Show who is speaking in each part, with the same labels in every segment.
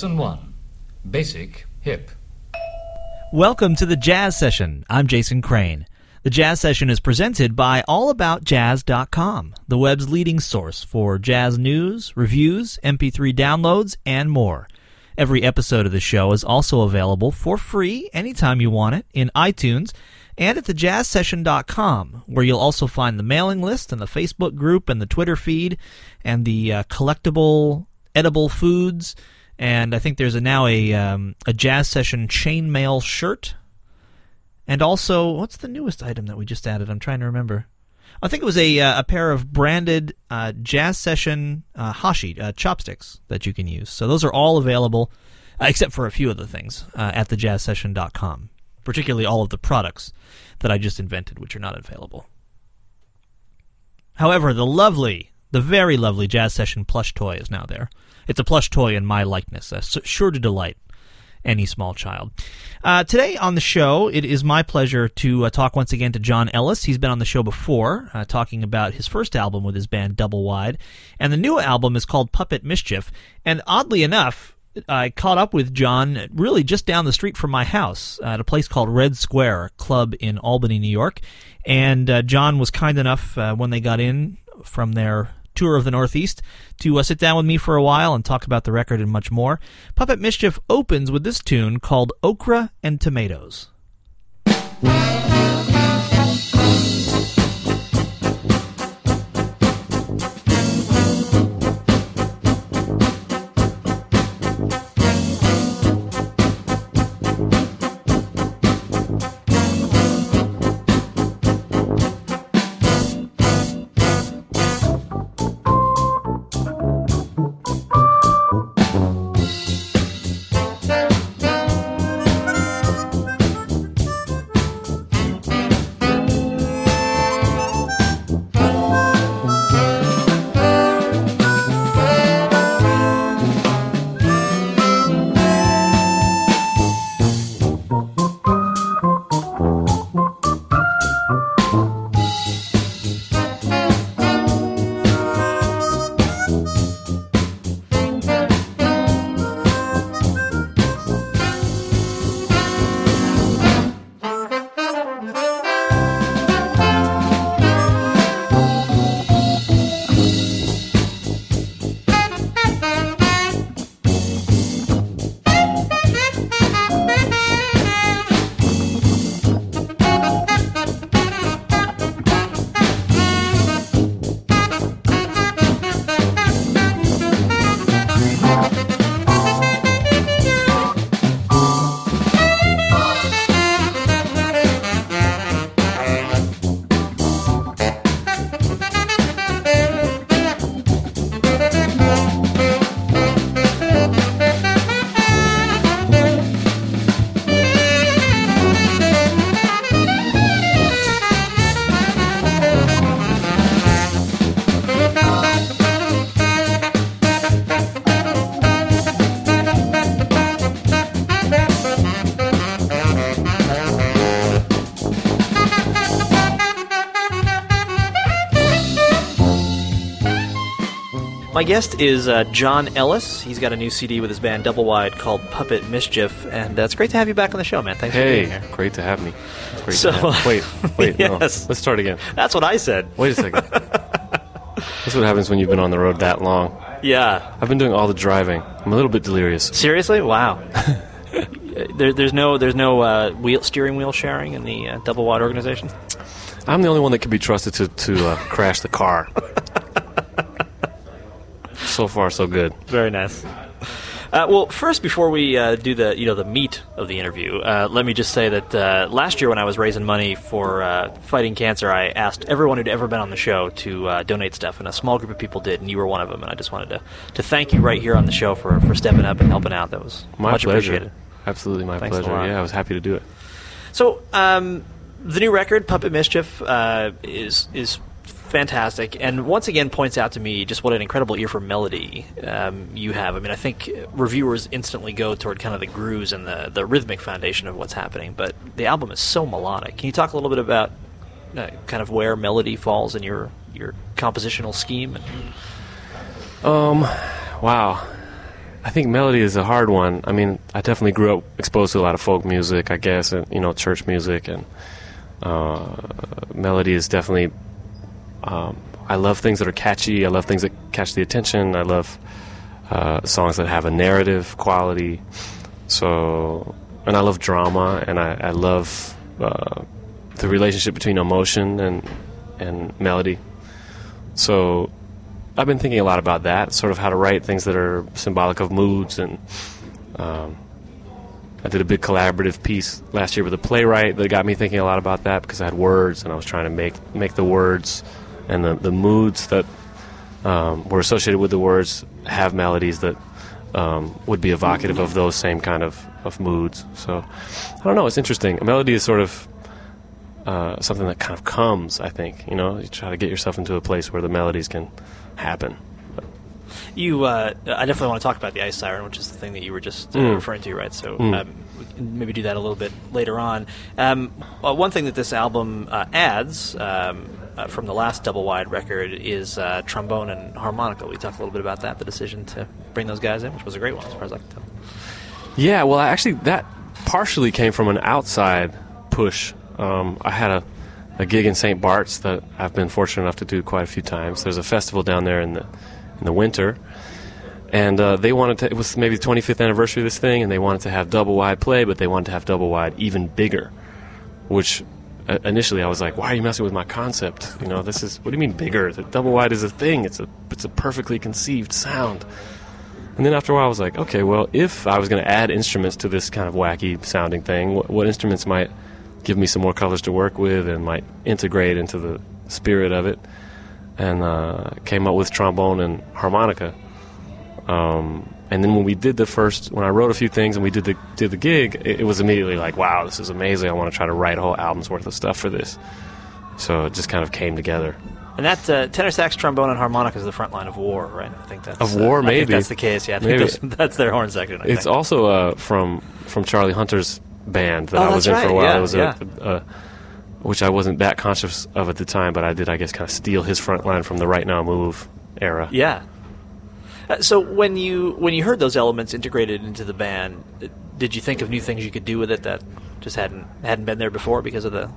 Speaker 1: Lesson 1 Basic Hip.
Speaker 2: Welcome to the Jazz Session. I'm Jason Crane. The Jazz Session is presented by AllAboutJazz.com, the web's leading source for jazz news, reviews, MP3 downloads, and more. Every episode of the show is also available for free anytime you want it in iTunes and at thejazzsession.com, where you'll also find the mailing list and the Facebook group and the Twitter feed and the uh, collectible edible foods. And I think there's a, now a um, a jazz session chainmail shirt and also, what's the newest item that we just added? I'm trying to remember. I think it was a uh, a pair of branded uh, jazz session uh, hashi uh, chopsticks that you can use. So those are all available, uh, except for a few of the things uh, at thejazzsession.com. Particularly all of the products that I just invented, which are not available. However, the lovely, the very lovely jazz session plush toy is now there. It's a plush toy in my likeness, uh, sure to delight any small child. Uh, today on the show, it is my pleasure to uh, talk once again to John Ellis. He's been on the show before, uh, talking about his first album with his band Double Wide, and the new album is called Puppet Mischief. And oddly enough, I caught up with John really just down the street from my house at a place called Red Square, club in Albany, New York. And uh, John was kind enough uh, when they got in from their tour of the Northeast to uh, sit down with me for a while and talk about the record and much more. Puppet Mischief opens with this tune called Okra and Tomatoes. Guest is uh, John Ellis. He's got a new CD with his band Double Wide called Puppet Mischief, and uh, it's great to have you back on the show, man. Thanks for being
Speaker 3: Hey,
Speaker 2: here.
Speaker 3: great to have me. Great
Speaker 2: So-
Speaker 3: to have Wait, wait, no.
Speaker 2: Yes.
Speaker 3: Let's start again.
Speaker 2: That's what I said.
Speaker 3: Wait a second. That's what happens when you've been on the road that long.
Speaker 2: Yeah.
Speaker 3: I've been doing all the driving. I'm a little bit delirious.
Speaker 2: Seriously? Wow. there, there's no there's no uh, wheel steering wheel sharing in the uh, Double Wide organization.
Speaker 3: I'm the only one that can be trusted to, to uh, crash the car. So far, so good.
Speaker 2: Very nice. Uh, well, first, before we uh, do the you know the meat of the interview, uh, let me just say that uh, last year when I was raising money for uh, fighting cancer, I asked everyone who'd ever been on the show to uh, donate stuff, and a small group of people did, and you were one of them. And I just wanted to, to thank you right here on the show for, for stepping up and helping out. That was
Speaker 3: My
Speaker 2: much
Speaker 3: pleasure.
Speaker 2: appreciated.
Speaker 3: Absolutely my
Speaker 2: Thanks
Speaker 3: pleasure. Yeah, I was happy to do it.
Speaker 2: So, um, the new record, Puppet Mischief, uh, is is fantastic, and once again points out to me just what an incredible ear for melody um, you have. I mean, I think reviewers instantly go toward kind of the grooves and the the rhythmic foundation of what's happening, but the album is so melodic. Can you talk a little bit about uh, kind of where melody falls in your your compositional scheme?
Speaker 3: Um, wow. I think melody is a hard one. I mean, I definitely grew up exposed to a lot of folk music, I guess, and you know, church music, and uh, melody is definitely. Um, I love things that are catchy. I love things that catch the attention. I love uh, songs that have a narrative quality. So, and I love drama, and I, I love uh, the relationship between emotion and and melody. So, I've been thinking a lot about that, sort of how to write things that are symbolic of moods, and um, I did a big collaborative piece last year with a playwright that got me thinking a lot about that because I had words, and I was trying to make make the words and the, the moods that um, were associated with the words have melodies that um, would be evocative of those same kind of, of moods. So I don't know. It's interesting. A melody is sort of uh, something that kind of comes. I think you know you try to get yourself into a place where the melodies can happen.
Speaker 2: You, uh, I definitely want to talk about the ice siren, which is the thing that you were just uh, mm. referring to, right? So mm. um, we can maybe do that a little bit later on. Um, well, one thing that this album uh, adds um, uh, from the last double wide record is uh, trombone and harmonica. We talked a little bit about that, the decision to bring those guys in, which was a great one as far as I can tell.
Speaker 3: Yeah, well, actually, that partially came from an outside push. Um, I had a, a gig in St. Bart's that I've been fortunate enough to do quite a few times. There's a festival down there in the in the winter, and uh, they wanted to. It was maybe the 25th anniversary of this thing, and they wanted to have double wide play, but they wanted to have double wide even bigger, which uh, initially I was like, why are you messing with my concept? You know, this is what do you mean bigger? The double wide is a thing. It's a it's a perfectly conceived sound. And then after a while, I was like, okay, well, if I was going to add instruments to this kind of wacky sounding thing, what, what instruments might give me some more colors to work with and might integrate into the spirit of it? And uh, came up with trombone and harmonica. Um, and then when we did the first, when I wrote a few things and we did the did the gig, it, it was immediately like, wow, this is amazing. I want to try to write a whole album's worth of stuff for this. So it just kind of came together.
Speaker 2: And that uh, tenor sax, trombone, and harmonica is the front line of war, right? I think that's
Speaker 3: of war.
Speaker 2: Uh,
Speaker 3: maybe
Speaker 2: that's the case. Yeah, I think those, that's their horn section. I
Speaker 3: it's
Speaker 2: think.
Speaker 3: also uh, from from Charlie Hunter's band that
Speaker 2: oh,
Speaker 3: I was
Speaker 2: in
Speaker 3: right. for a while.
Speaker 2: Yeah,
Speaker 3: it was
Speaker 2: yeah.
Speaker 3: a, a, which I wasn't that conscious of at the time, but I did, I guess, kind of steal his front line from the Right Now Move era.
Speaker 2: Yeah, so when you when you heard those elements integrated into the band, did you think of new things you could do with it that just hadn't hadn't been there before because of the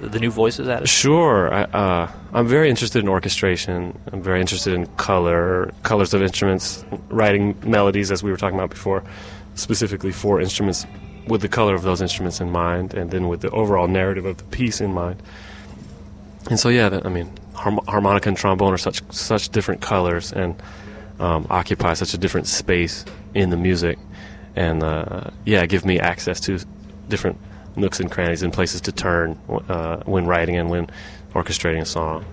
Speaker 2: the new voices added?
Speaker 3: Sure. I, uh, I'm very interested in orchestration. I'm very interested in color, colors of instruments, writing melodies, as we were talking about before, specifically for instruments with the color of those instruments in mind, and then with the overall narrative of the piece in mind. And so, yeah, that, I mean, harmonica and trombone are such such different colors, and um, occupy such a different space in the music, and uh, yeah, give me access to different nooks and crannies and places to turn uh, when writing and when orchestrating a song.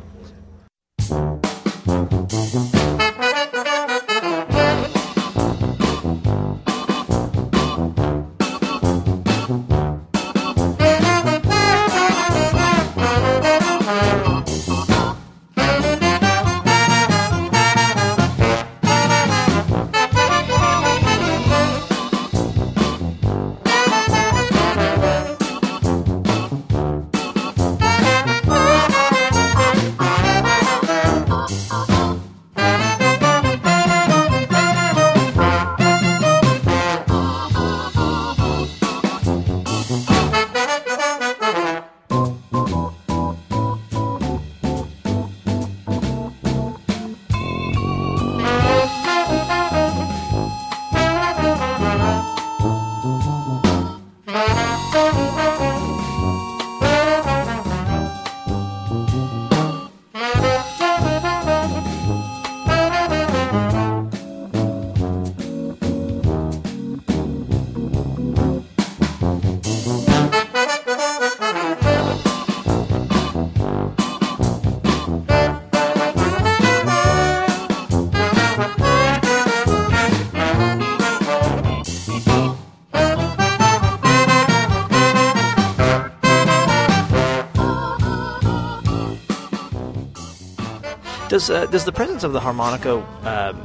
Speaker 2: Does uh, does the presence of the harmonica um,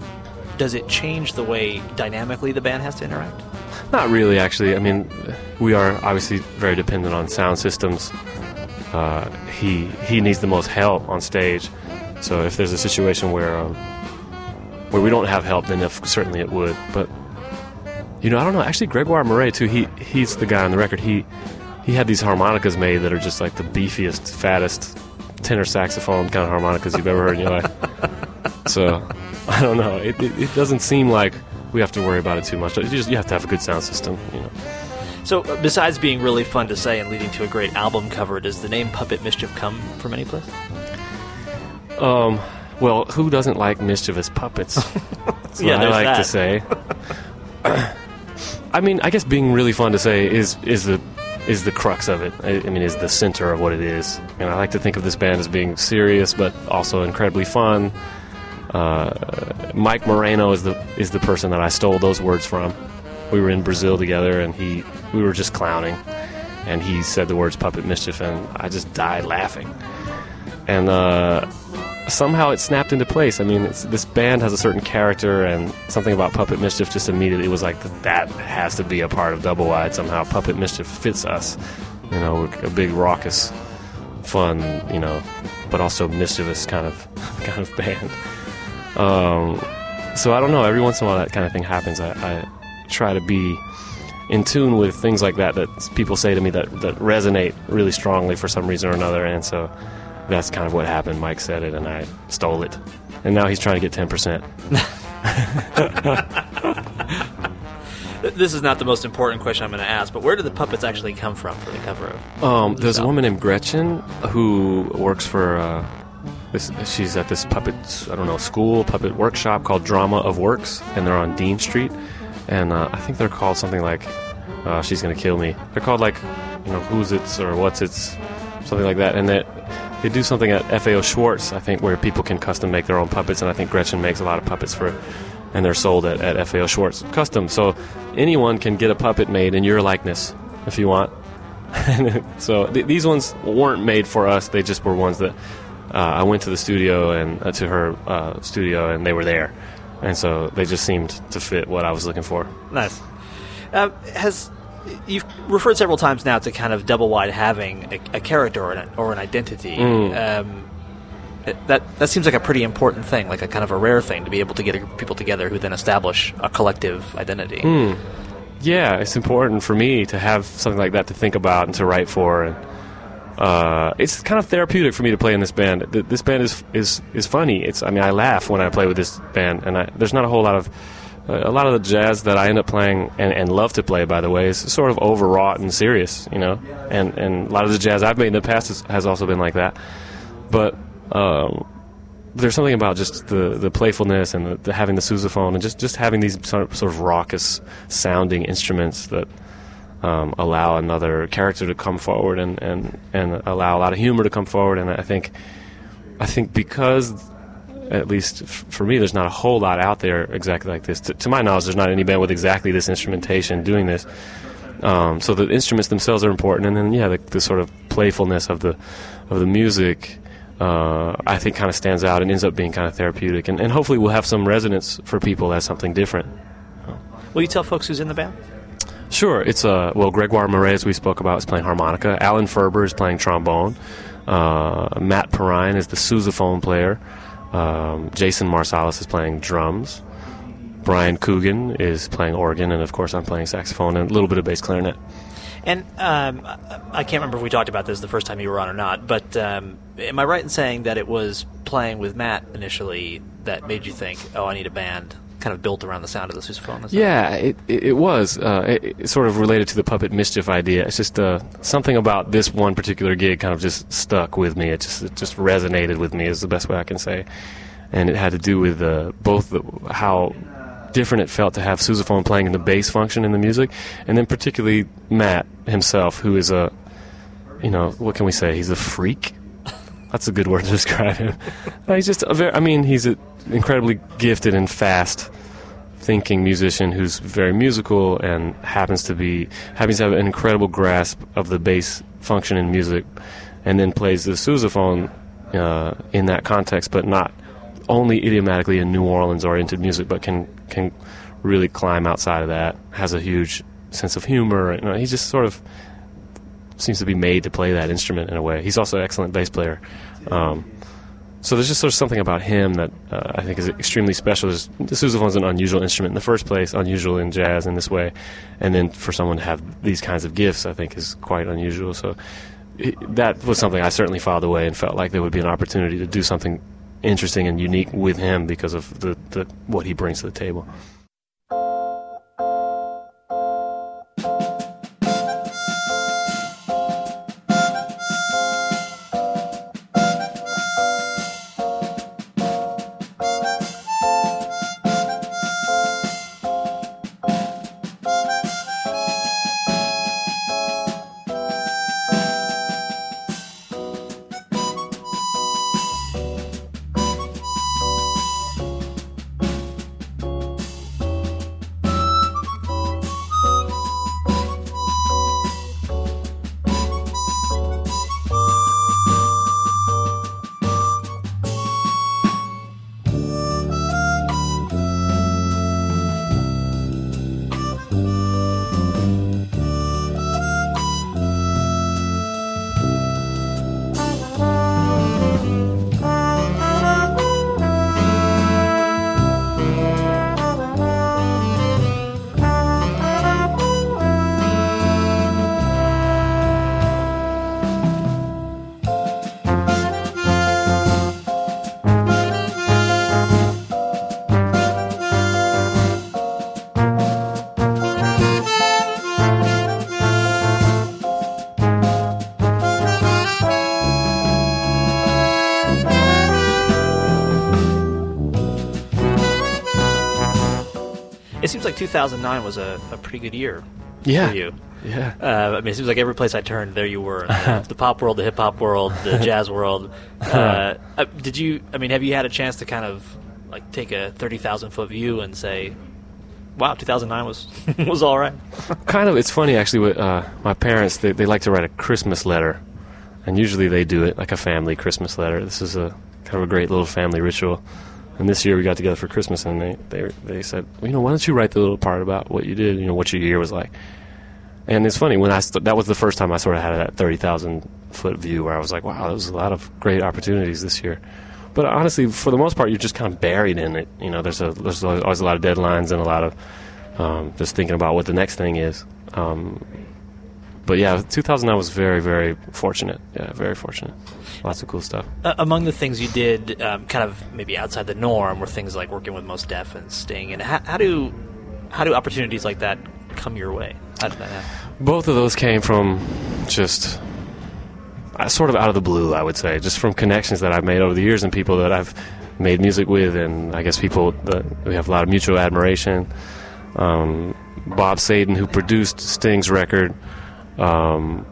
Speaker 2: does it change the way dynamically the band has to interact?
Speaker 3: Not really, actually. I mean, we are obviously very dependent on sound systems. Uh, he he needs the most help on stage. So if there's a situation where um, where we don't have help, then if, certainly it would. But You know, I don't know. Actually, Gregoire Maret too. He he's the guy on the record. He he had these harmonicas made that are just like the beefiest, fattest tenor saxophone kind of harmonicas you've ever heard in your life. So I don't know. It, it, it doesn't seem like we have to worry about it too much. You just you have to have a good sound system. You know.
Speaker 2: So, uh, besides being really fun to say and leading to a great album cover, does the name Puppet Mischief come from any place?
Speaker 3: Um, well, who doesn't like mischievous puppets? That's
Speaker 2: Yeah,
Speaker 3: what I like
Speaker 2: that.
Speaker 3: to say. I mean, I guess being really fun to say is is the is the crux of it. I, I mean, is the center of what it is. And I like to think of this band as being serious, but also incredibly fun. Uh, Mike Moreno is the is the person that I stole those words from. We were in Brazil together, and he we were just clowning, and he said the words "puppet mischief," and I just died laughing. And uh, somehow it snapped into place. I mean, this band has a certain character, and something about Puppet Mischief just immediately was like that has to be a part of Double Wide somehow. Puppet Mischief fits us, you know, a big raucous, fun, you know, but also mischievous kind of kind of band. Um, so I don't know. Every once in a while, that kind of thing happens. I, I try to be in tune with things like that that people say to me that, that resonate really strongly for some reason or another, and so that's kind of what happened. Mike said it, and I stole it, and now he's trying to get ten percent.
Speaker 2: This is not the most important question I'm going to ask, but where did the puppets actually come from for the cover of?
Speaker 3: Um, there's a woman named Gretchen who works for. Uh, this, she's at this puppet, I don't know, school puppet workshop called Drama of Works, and they're on Dean Street, and uh, I think they're called something like. Uh, she's gonna kill me. They're called like, you know, who's it's or what's it's, something like that, and that they do something at FAO Schwarz, I think, where people can custom make their own puppets, and I think Gretchen makes a lot of puppets for, and they're sold at, at FAO Schwarz custom. So anyone can get a puppet made in your likeness if you want. so th- these ones weren't made for us. They just were ones that uh, I went to the studio and uh, to her uh, studio, and they were there, and so they just seemed to fit what I was looking for.
Speaker 2: Nice. Uh, has you've referred several times now to kind of double wide having a, a character or an, or an identity.
Speaker 3: Mm.
Speaker 2: Um, it- that that seems like a pretty important thing, like a kind of a rare thing to be able to get a group of people together who then establish a collective identity.
Speaker 3: Hmm. Yeah, it's important for me to have something like that to think about and to write for, and uh, it's kind of therapeutic for me to play in this band. This band is is is funny. It's I mean I laugh when I play with this band, and I, there's not a whole lot of a lot of the jazz that I end up playing and, and love to play, by the way, is sort of overwrought and serious, you know. And and a lot of the jazz I've made in the past has, has also been like that. But um, there's something about just the, the playfulness and the, the having the sousaphone and just, just having these sort of, sort of raucous sounding instruments that um, allow another character to come forward and, and, and allow a lot of humor to come forward. And I think I think because at least f- for me, there's not a whole lot out there exactly like this. To, to my knowledge, there's not any band with exactly this instrumentation doing this. Um, so the instruments themselves are important, and then yeah, the, the sort of playfulness of the of the music, uh, I think, kind of stands out and ends up being kind of therapeutic, and, and hopefully will have some resonance for people as something different.
Speaker 2: Will you tell folks who's in the band?
Speaker 3: Sure, it's uh well Gregoire Maret, as we spoke about, is playing harmonica. Alan Ferber is playing trombone. Uh, Matt Perrine is the sousaphone player. Um, Jason Marsalis is playing drums. Brian Coogan is playing organ, and of course I'm playing saxophone and a little bit of bass clarinet.
Speaker 2: And um, I can't remember if we talked about this the first time you were on or not, but um, am I right in saying that it was playing with Matt initially that made you think, oh, I need a band kind of built around the sound of the sousaphone?
Speaker 3: Yeah, it, it, it was. Uh, it, it's sort of related to the puppet mischief idea. It's just uh, something about this one particular gig kind of just stuck with me. It just it just resonated with me is the best way I can say, and it had to do with uh, both the, how different it felt to have sousaphone playing in the bass function in the music, and then particularly Matt himself, who is a, you know, what can we say? He's a freak. That's a good word to describe him. Uh, he's just a very. I mean, he's an incredibly gifted and fast thinking musician who's very musical and happens to be happens to have an incredible grasp of the bass function in music, and then plays the sousaphone uh, in that context, but not only idiomatically in New Orleans oriented music, but can can really climb outside of that. Has a huge sense of humor. You know, he just sort of seems to be made to play that instrument in a way. He's also an excellent bass player. Um, so there's just sort of something about him that uh, I think is extremely special. There's, the sousaphone's an unusual instrument in the first place, unusual in jazz in this way, and then for someone to have these kinds of gifts, I think is quite unusual. So it, that was something I certainly filed away and felt like there would be an opportunity to do something interesting and unique with him because of the, the what he brings to the table.
Speaker 2: 2009 was a, a pretty good year
Speaker 3: Yeah.
Speaker 2: for you.
Speaker 3: Yeah.
Speaker 2: Uh, I mean, it seems like every place I turned, there you were. The, the pop world, the hip hop world, the jazz world. Uh, uh, did you? I mean, have you had a chance to kind of like take a thirty thousand foot view and say, "Wow, 2009 was was all right."
Speaker 3: kind of it's funny actually with uh, my parents they, they like to write a christmas letter and usually they do it like a family christmas letter this is a kind of a great little family ritual and this year we got together for christmas and they, they, they said well, you know why don't you write the little part about what you did you know what your year was like and it's funny when i st- that was the first time i sort of had that 30000 foot view where i was like wow there was a lot of great opportunities this year but honestly for the most part you're just kind of buried in it you know there's a there's always a lot of deadlines and a lot of um, just thinking about what the next thing is. Um, but yeah, 2009 was very, very fortunate. Yeah, very fortunate. Lots of cool stuff.
Speaker 2: Uh, among the things you did, um, kind of maybe outside the norm, were things like working with Mos Def and Sting. And how, how do how do opportunities like that come your way? How did that happen?
Speaker 3: Both of those came from just uh, sort of out of the blue, I would say, just from connections that I've made over the years and people that I've made music with, and I guess people that we have a lot of mutual admiration. Um, Bob Sadin, who produced Sting's record, um,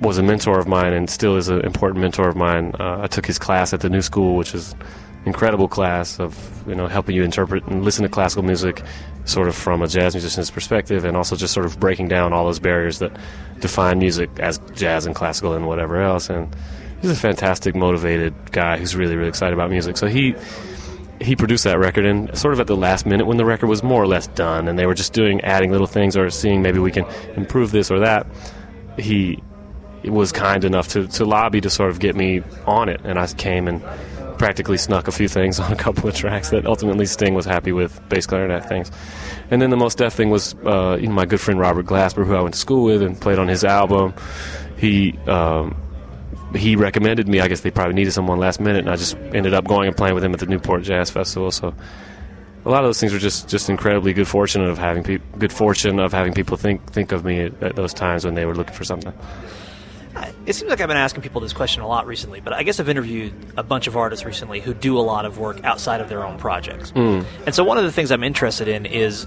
Speaker 3: was a mentor of mine and still is an important mentor of mine. Uh, I took his class at the New School, which is incredible class of you know helping you interpret and listen to classical music sort of from a jazz musician's perspective and also just sort of breaking down all those barriers that define music as jazz and classical and whatever else and he's a fantastic motivated guy who's really really excited about music so he he produced that record and sort of at the last minute when the record was more or less done and they were just doing adding little things or seeing maybe we can improve this or that he was kind enough to, to lobby to sort of get me on it and I came and practically snuck a few things on a couple of tracks that ultimately Sting was happy with, bass clarinet things. And then the Mos Def thing was uh, you know, my good friend Robert Glasper, who I went to school with and played on his album. He um, he recommended me. I guess they probably needed someone last minute, and I just ended up going and playing with him at the Newport Jazz Festival. So a lot of those things were just, just incredibly good fortune of having pe- good fortune of having people think think of me at, at those times when they were looking for something.
Speaker 2: It seems like I've been asking people this question a lot recently, but I guess I've interviewed a bunch of artists recently who do a lot of work outside of their own projects.
Speaker 3: Hmm.
Speaker 2: And so one of the things I'm interested in is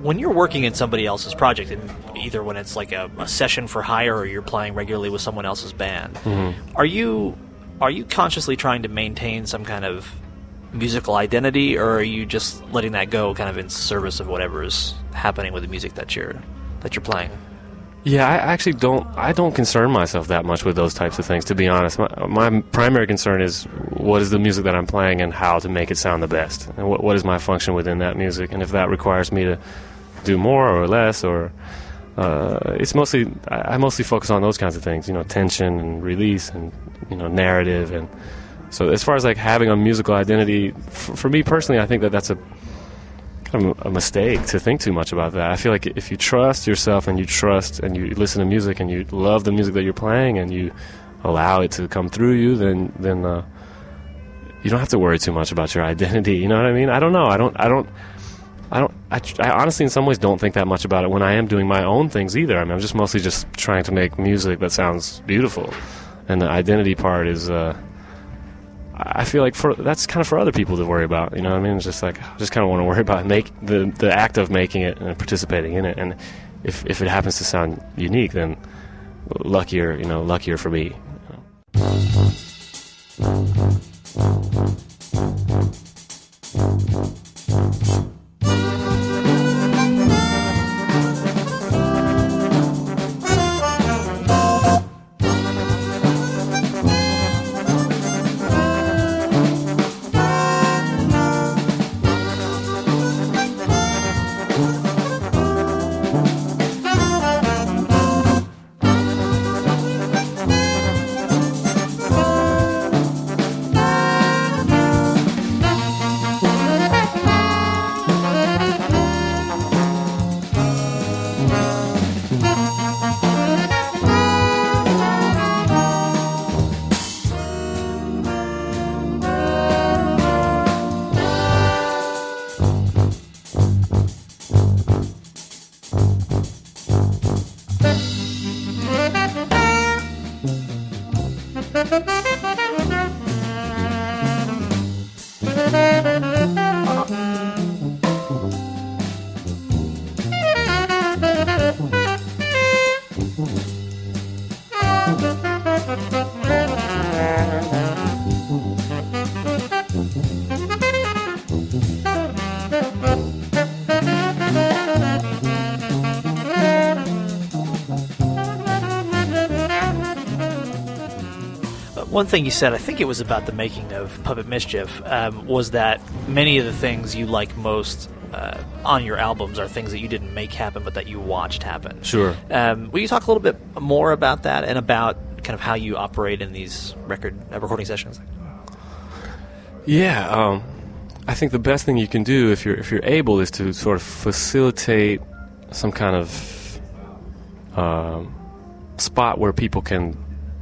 Speaker 2: when you're working in somebody else's project, and either when it's like a, a session for hire or you're playing regularly with someone else's band,
Speaker 3: Mm-hmm.
Speaker 2: are you are you consciously trying to maintain some kind of musical identity, or are you just letting that go, kind of in service of whatever is happening with the music that you're that you're playing?
Speaker 3: Yeah, I actually don't. I don't concern myself that much with those types of things. To be honest, my, my primary concern is what is the music that I'm playing and how to make it sound the best, and what, what is my function within that music, and if that requires me to do more or less, or uh, it's mostly I, I mostly focus on those kinds of things. You know, tension and release, and you know, narrative, and So as far as like having a musical identity, for, for me personally, I think that that's a kind of a mistake to think too much about that. I feel like if you trust yourself and you trust and you listen to music and you love the music that you're playing and you allow it to come through you, then then uh, you don't have to worry too much about your identity. You know what I mean? I don't know. I don't. I don't. I don't. I, I honestly, in some ways, don't think that much about it when I am doing my own things either. I mean, I'm just mostly just trying to make music that sounds beautiful, and the identity part is. Uh, I feel like for that's kind of for other people to worry about. You know I mean? It's just like I just kind of want to worry about make the the act of making it and participating in it. And if if it happens to sound unique, then luckier, you know, luckier for me. You know?
Speaker 2: One thing you said, I think it was about the making of Puppet Mischief, um, was that many of the things you like most uh, on your albums are things that you didn't make happen, but that you watched happen.
Speaker 3: Sure.
Speaker 2: Um, will you talk a little bit more about that and about kind of how you operate in these record uh, recording sessions?
Speaker 3: Yeah, um, I think the best thing you can do if you're if you're able is to sort of facilitate some kind of um, spot where people can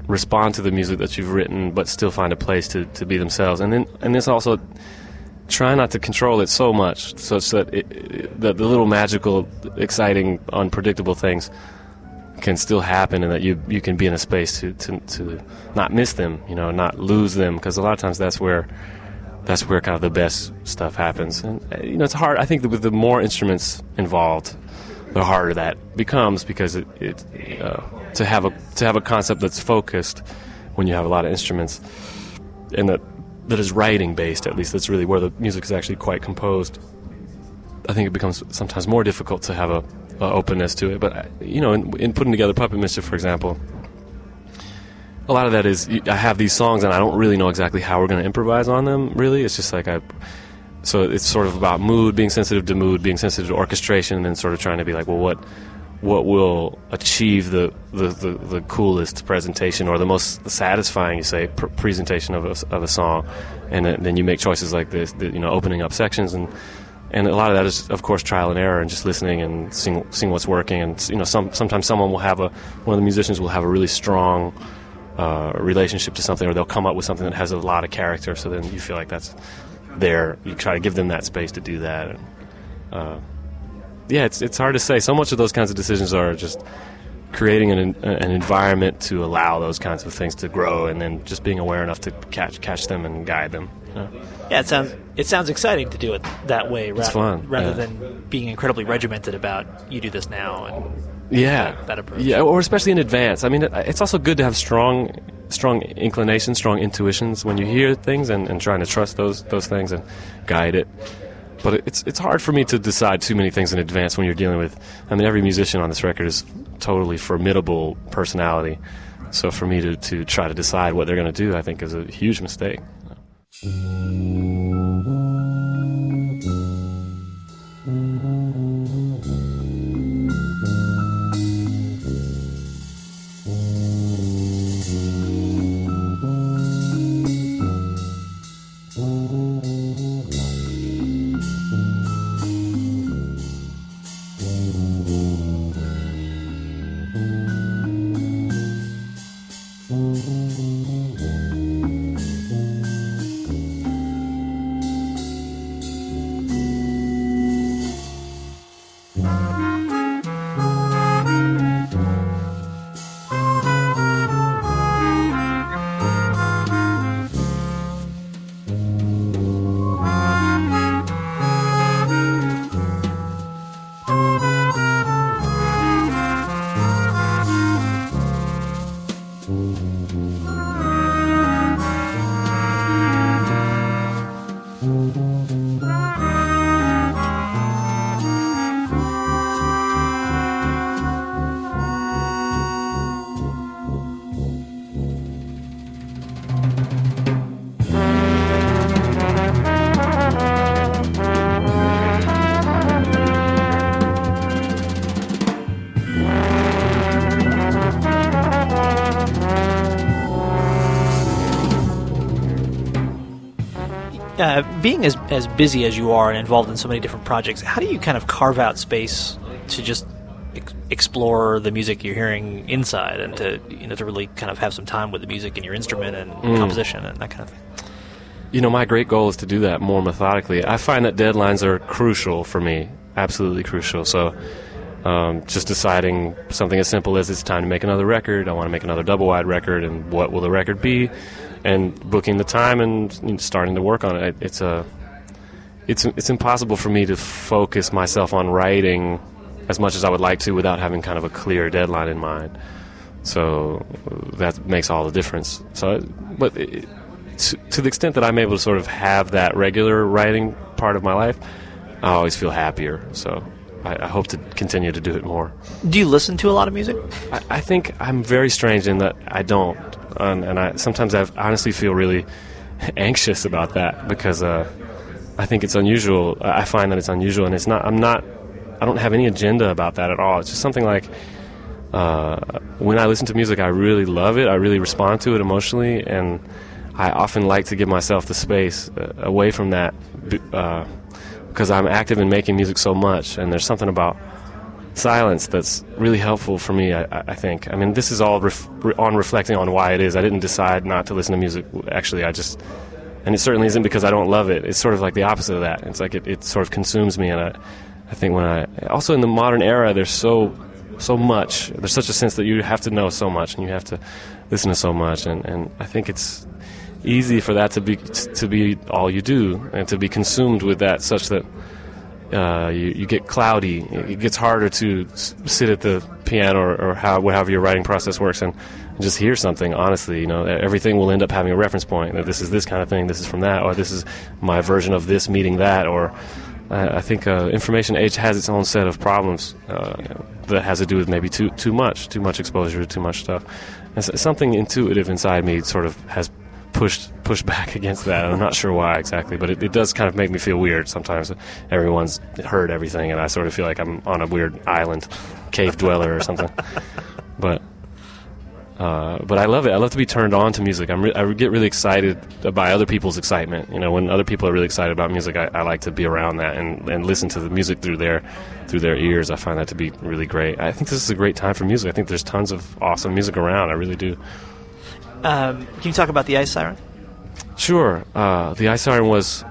Speaker 3: respond to the music that you've written, but still find a place to, to be themselves. And then and this also try not to control it so much, such that it, it, that the little magical, exciting, unpredictable things can still happen, and that you you can be in a space to to, to not miss them, you know, not lose them, because a lot of times that's where that's where kind of the best stuff happens. And you know, it's hard. I think with the more instruments involved, the harder that becomes because it, it uh, to have a to have a concept that's focused when you have a lot of instruments and that that is writing based at least that's really where the music is actually quite composed I think it becomes sometimes more difficult to have a, a openness to it. But uh, you know in, in, putting together Puppet Mischief for example a lot of that is I have these songs and I don't really know exactly how we're going to improvise on them really. It's just like I so it's sort of about mood being sensitive to mood being sensitive to orchestration and sort of trying to be like well what what will achieve the, the, the, the, coolest presentation or the most satisfying, you say, pr- presentation of a, of a song, and then you make choices like this, the, you know, opening up sections, and and a lot of that is, of course, trial and error, and just listening and seeing seeing what's working, and you know, some sometimes someone will have a one of the musicians will have a really strong uh, relationship to something, or they'll come up with something that has a lot of character, so then you feel like that's there. You try to give them that space to do that. And, uh, yeah, it's it's hard to say. So much of those kinds of decisions are just creating an an environment to allow those kinds of things to grow, and then just being aware enough to catch catch them and guide them. You know?
Speaker 2: Yeah, it sounds it sounds exciting to do it that way.
Speaker 3: Rather, it's fun
Speaker 2: rather
Speaker 3: yeah.
Speaker 2: than being incredibly regimented about you do this now and
Speaker 3: yeah
Speaker 2: that, that approach.
Speaker 3: Yeah, or especially in advance. I mean, it's also good to have strong strong inclinations, strong intuitions when you hear things, and, and trying to trust those those things and guide it but it's it's hard for me to decide too many things in advance when you're dealing with. I mean, every musician on this record is totally formidable personality. So for me to, to try to decide what they're going to do, I think is a huge mistake.
Speaker 2: Being as as busy as you are and involved in so many different projects, how do you kind of carve out space to just ex- explore the music you're hearing inside and to you know to really kind of have some time with the music and your instrument and mm. composition and that kind of thing?
Speaker 3: You know, my great goal is to do that more methodically. I find that deadlines are crucial for me, absolutely crucial. So, um, just deciding something as simple as it's time to make another record, I want to make another double wide record, and what will the record be, and booking the time and starting to work on it. It's a it's it's impossible for me to focus myself on writing as much as I would like to without having kind of a clear deadline in mind. So uh, that makes all the difference. So, uh, but it, to, to, the extent that I'm able to sort of have that regular writing part of my life, I always feel happier. So I, I hope to continue to do it more.
Speaker 2: Do you listen to a lot of music?
Speaker 3: I, I think I'm very strange in that I don't, and, and I sometimes I honestly feel really anxious about that because uh, I think it's unusual. I find that it's unusual, and it's not. I'm not. I don't have any agenda about that at all. It's just something like. Uh, when I listen to music, I really love it. I really respond to it emotionally, and I often like to give myself the space uh, away from that because uh, I'm active in making music so much, and there's something about silence that's really helpful for me. I, I think. I mean, this is all ref- on reflecting on why it is. I didn't decide not to listen to music. Actually, I just, and it certainly isn't because I don't love it. It's sort of like the opposite of that. It's like it, it sort of consumes me, and I, I think when I also in the modern era, there's so so much. There's such a sense that you have to know so much, and you have to listen to so much, and, and I think it's easy for that to be to be all you do and to be consumed with that, such that uh, you, you, get cloudy. It gets harder to sit at the piano or, or how, however your writing process works and, just hear something. Honestly, you know, everything will end up having a reference point. That this is this kind of thing. This is from that, or this is my version of this meeting that, or I think uh, information age has its own set of problems uh, that has to do with maybe too too much, too much exposure to too much stuff. And something intuitive inside me sort of has pushed pushed back against that. I'm not sure why exactly, but it, it, does kind of make me feel weird sometimes. Everyone's heard everything, and I sort of feel like I'm on a weird island, cave dweller or something. but uh, but I love it. I love to be turned on to music. Re- i get really excited by other people's excitement. You know, when other people are really excited about music, I, I, like to be around that and, and listen to the music through their through their ears. I find that to be really great. I think this is a great time for music. I think there's tons of awesome music around. I really do.
Speaker 2: Um, can you talk about the Ice Siren?
Speaker 3: Sure. Uh, the Ice Siren was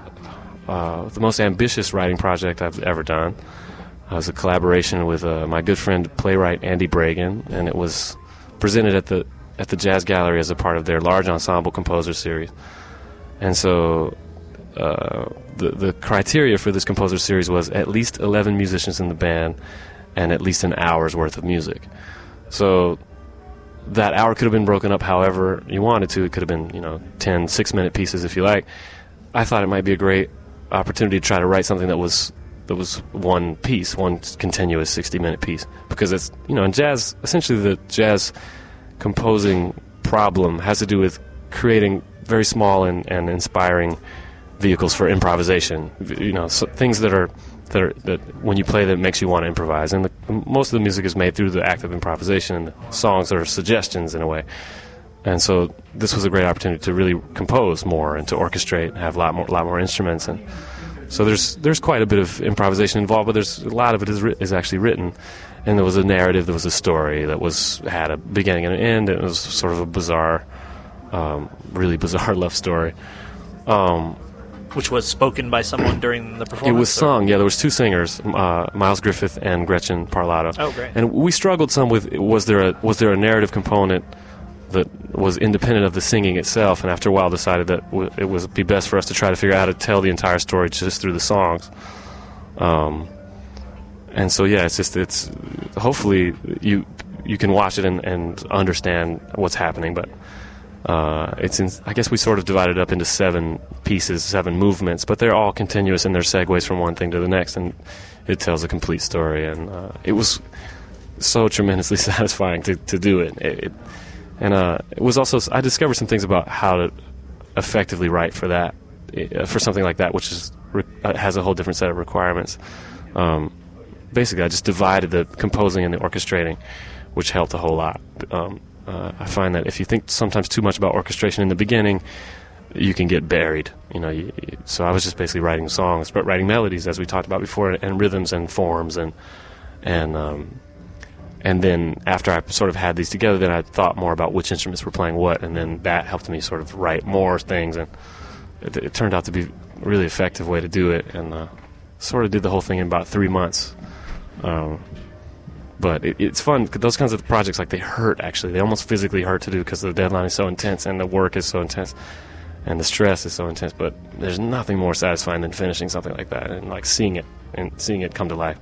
Speaker 3: uh, the most ambitious writing project I've ever done. It was a collaboration with uh, my good friend playwright Andy Bragen, and it was presented at the at the Jazz Gallery as a part of their large ensemble composer series. And so, uh, the the criteria for this composer series was at least eleven musicians in the band and at least an hour's worth of music. So that hour could have been broken up however you wanted to. It could have been, you know, 10 six minute pieces if you like. I thought it might be a great opportunity to try to write something that was that was one piece, one continuous 60 minute piece. Because it's, you know, in jazz, essentially the jazz composing problem has to do with creating very small and, and inspiring vehicles for improvisation. You know, so things that are that, are, that when you play that makes you want to improvise. And the, most of the music is made through the act of improvisation, and the songs are suggestions in a way. And so this was a great opportunity to really compose more and to orchestrate, and have a lot more, lot more instruments, and so there's there's quite a bit of improvisation involved, but there's a lot of it is, is actually written. And there was a narrative, there was a story that was had a beginning and an end. And it was sort of a bizarre, um, really bizarre love story. Um,
Speaker 2: which was spoken by someone during the performance?
Speaker 3: It was sung. Yeah, there was two singers, uh, Miles Griffith and Gretchen Parlato.
Speaker 2: Oh, great!
Speaker 3: And we struggled some with was there a was there a narrative component that was independent of the singing itself, and after a while decided that w- it would be best for us to try to figure out how to tell the entire story just through the songs. Um, and so yeah, it's just it's hopefully you you can watch it and, and understand what's happening, but uh, it's in, I guess we sort of divided it up into seven pieces, seven movements, but they're all continuous and they're segues from one thing to the next, and it tells a complete story. And uh, it was so tremendously satisfying to, to do it. it, it and uh, it was also I discovered some things about how to effectively write for that, uh, for something like that, which is uh, has a whole different set of requirements. Um, basically, I just divided the composing and the orchestrating, which helped a whole lot. Um, uh, I find that if you think sometimes too much about orchestration in the beginning, you can get buried. You know, you, you- so I was just basically writing songs, but writing melodies, as we talked about before, and rhythms and forms, and and um, and then after I sort of had these together, then I thought more about which instruments were playing what, and then that helped me sort of write more things, and it, it turned out to be a really effective way to do it, and uh, sort of did the whole thing in about three months. Um, but it, it's fun. Those kinds of projects, like they hurt. Actually, they almost physically hurt to do because the deadline is so intense and the work is so intense, and the stress is so intense. But there's nothing more satisfying than finishing something like that and like seeing it and seeing it come to life.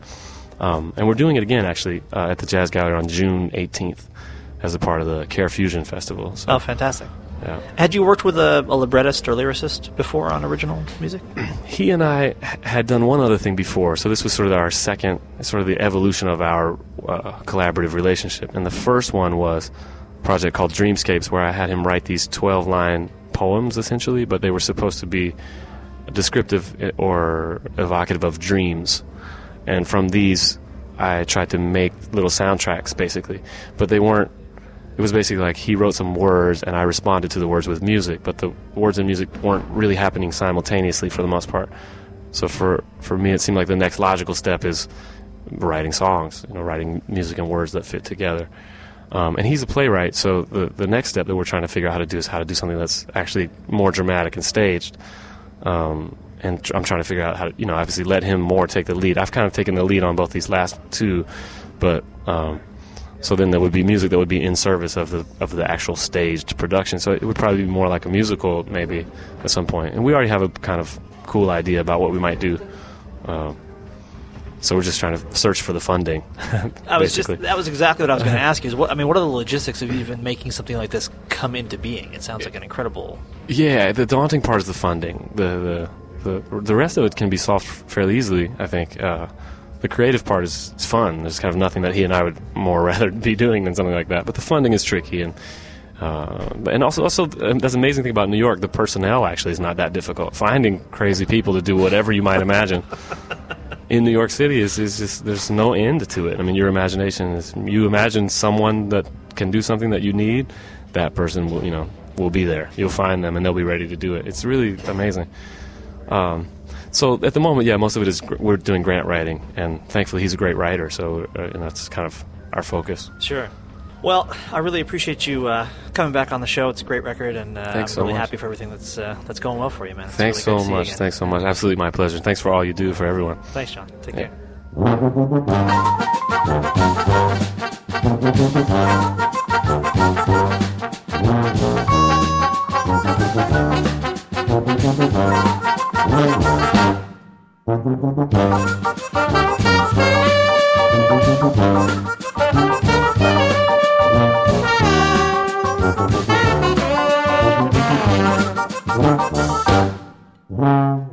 Speaker 3: Um, and we're doing it again actually uh, at the Jazz Gallery on June 18th as a part of the CareFusion Festival. So,
Speaker 2: Oh, fantastic.
Speaker 3: Yeah.
Speaker 2: Had you worked with a, a librettist or lyricist before on original music?
Speaker 3: he and I had done one other thing before, so this was sort of our second, sort of the evolution of our uh, collaborative relationship. And the first one was a project called Dreamscapes, where I had him write these 12 line poems essentially, but they were supposed to be descriptive eh, or evocative of dreams. And from these, I tried to make little soundtracks basically, but they weren't it was basically like he wrote some words and I responded to the words with music, but the words and music weren't really happening simultaneously for the most part. So for for me, it seemed like the next logical step is writing songs, you know, writing music and words that fit together. Um, and he's a playwright, so the the next step that we're trying to figure out how to do is how to do something that's actually more dramatic and staged. Um, and tr- I'm trying to figure out how to, you know, obviously let him more take the lead. I've kind of taken the lead on both these last two, but um, so then there would be music that would be in service of the of the actual staged production. So it would probably be more like a musical, maybe at some point. And we already have a kind of cool idea about what we might do. Um, so we're just trying to search for the funding.
Speaker 2: I was just that was exactly what I was going to ask you. Is what I mean? What are the logistics of even making something like this come into being? It sounds like an incredible.
Speaker 3: Yeah, the daunting part is the funding. The the the, the rest of it can be solved fairly easily. I think. Uh, the creative part is, is fun. There's kind of nothing that he and I would more rather be doing than something like that. But the funding is tricky, and uh, and also also um, that's amazing thing about New York. The personnel actually is not that difficult. Finding crazy people to do whatever you might imagine in New York City is, is just there's no end to it. I mean, your imagination is you imagine someone that can do something that you need, that person will you know will be there. You'll find them and they'll be ready to do it. It's really amazing. Um, so at the moment, yeah, most of it is gr- we're doing grant writing, and thankfully he's a great writer, so uh, and that's kind of our focus.
Speaker 2: Sure. Well, I really appreciate you uh, coming back on the show. It's a great record, and uh, I'm
Speaker 3: so
Speaker 2: really
Speaker 3: much.
Speaker 2: happy for everything that's uh, that's going well for you, man. It's
Speaker 3: Thanks
Speaker 2: really
Speaker 3: so much. Thanks so much. Absolutely my pleasure. Thanks for all you do for everyone.
Speaker 2: Thanks, John. Take
Speaker 3: yeah.
Speaker 2: care. Wow.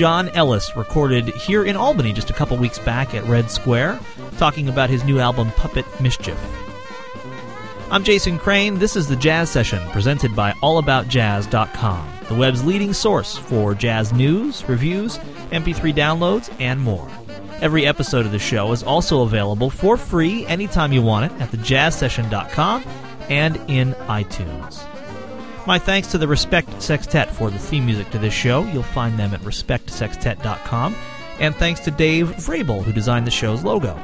Speaker 2: John Ellis, recorded here in Albany just a couple weeks back at Red Square, talking about his new album Puppet Mischief. I'm Jason Crane. This is the Jazz Session, presented by AllAboutJazz.com, the web's leading source for jazz news, reviews, MP3 downloads, and more. Every episode of the show is also available for free anytime you want it at thejazzsession.com and in iTunes. My thanks to the Respect Sextet for the theme music to this show. You'll find them at respectsextet.com. And thanks to Dave Vrabel, who designed the show's logo.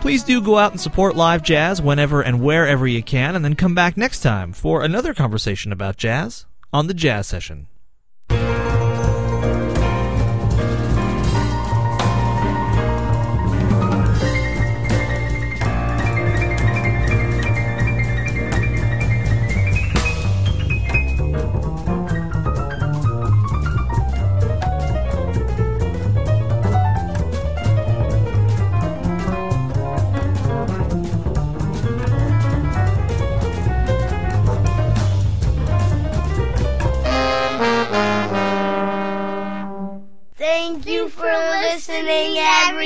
Speaker 2: Please do go out and support live jazz whenever and wherever you can, and then come back next time for another conversation about jazz on the Jazz Session.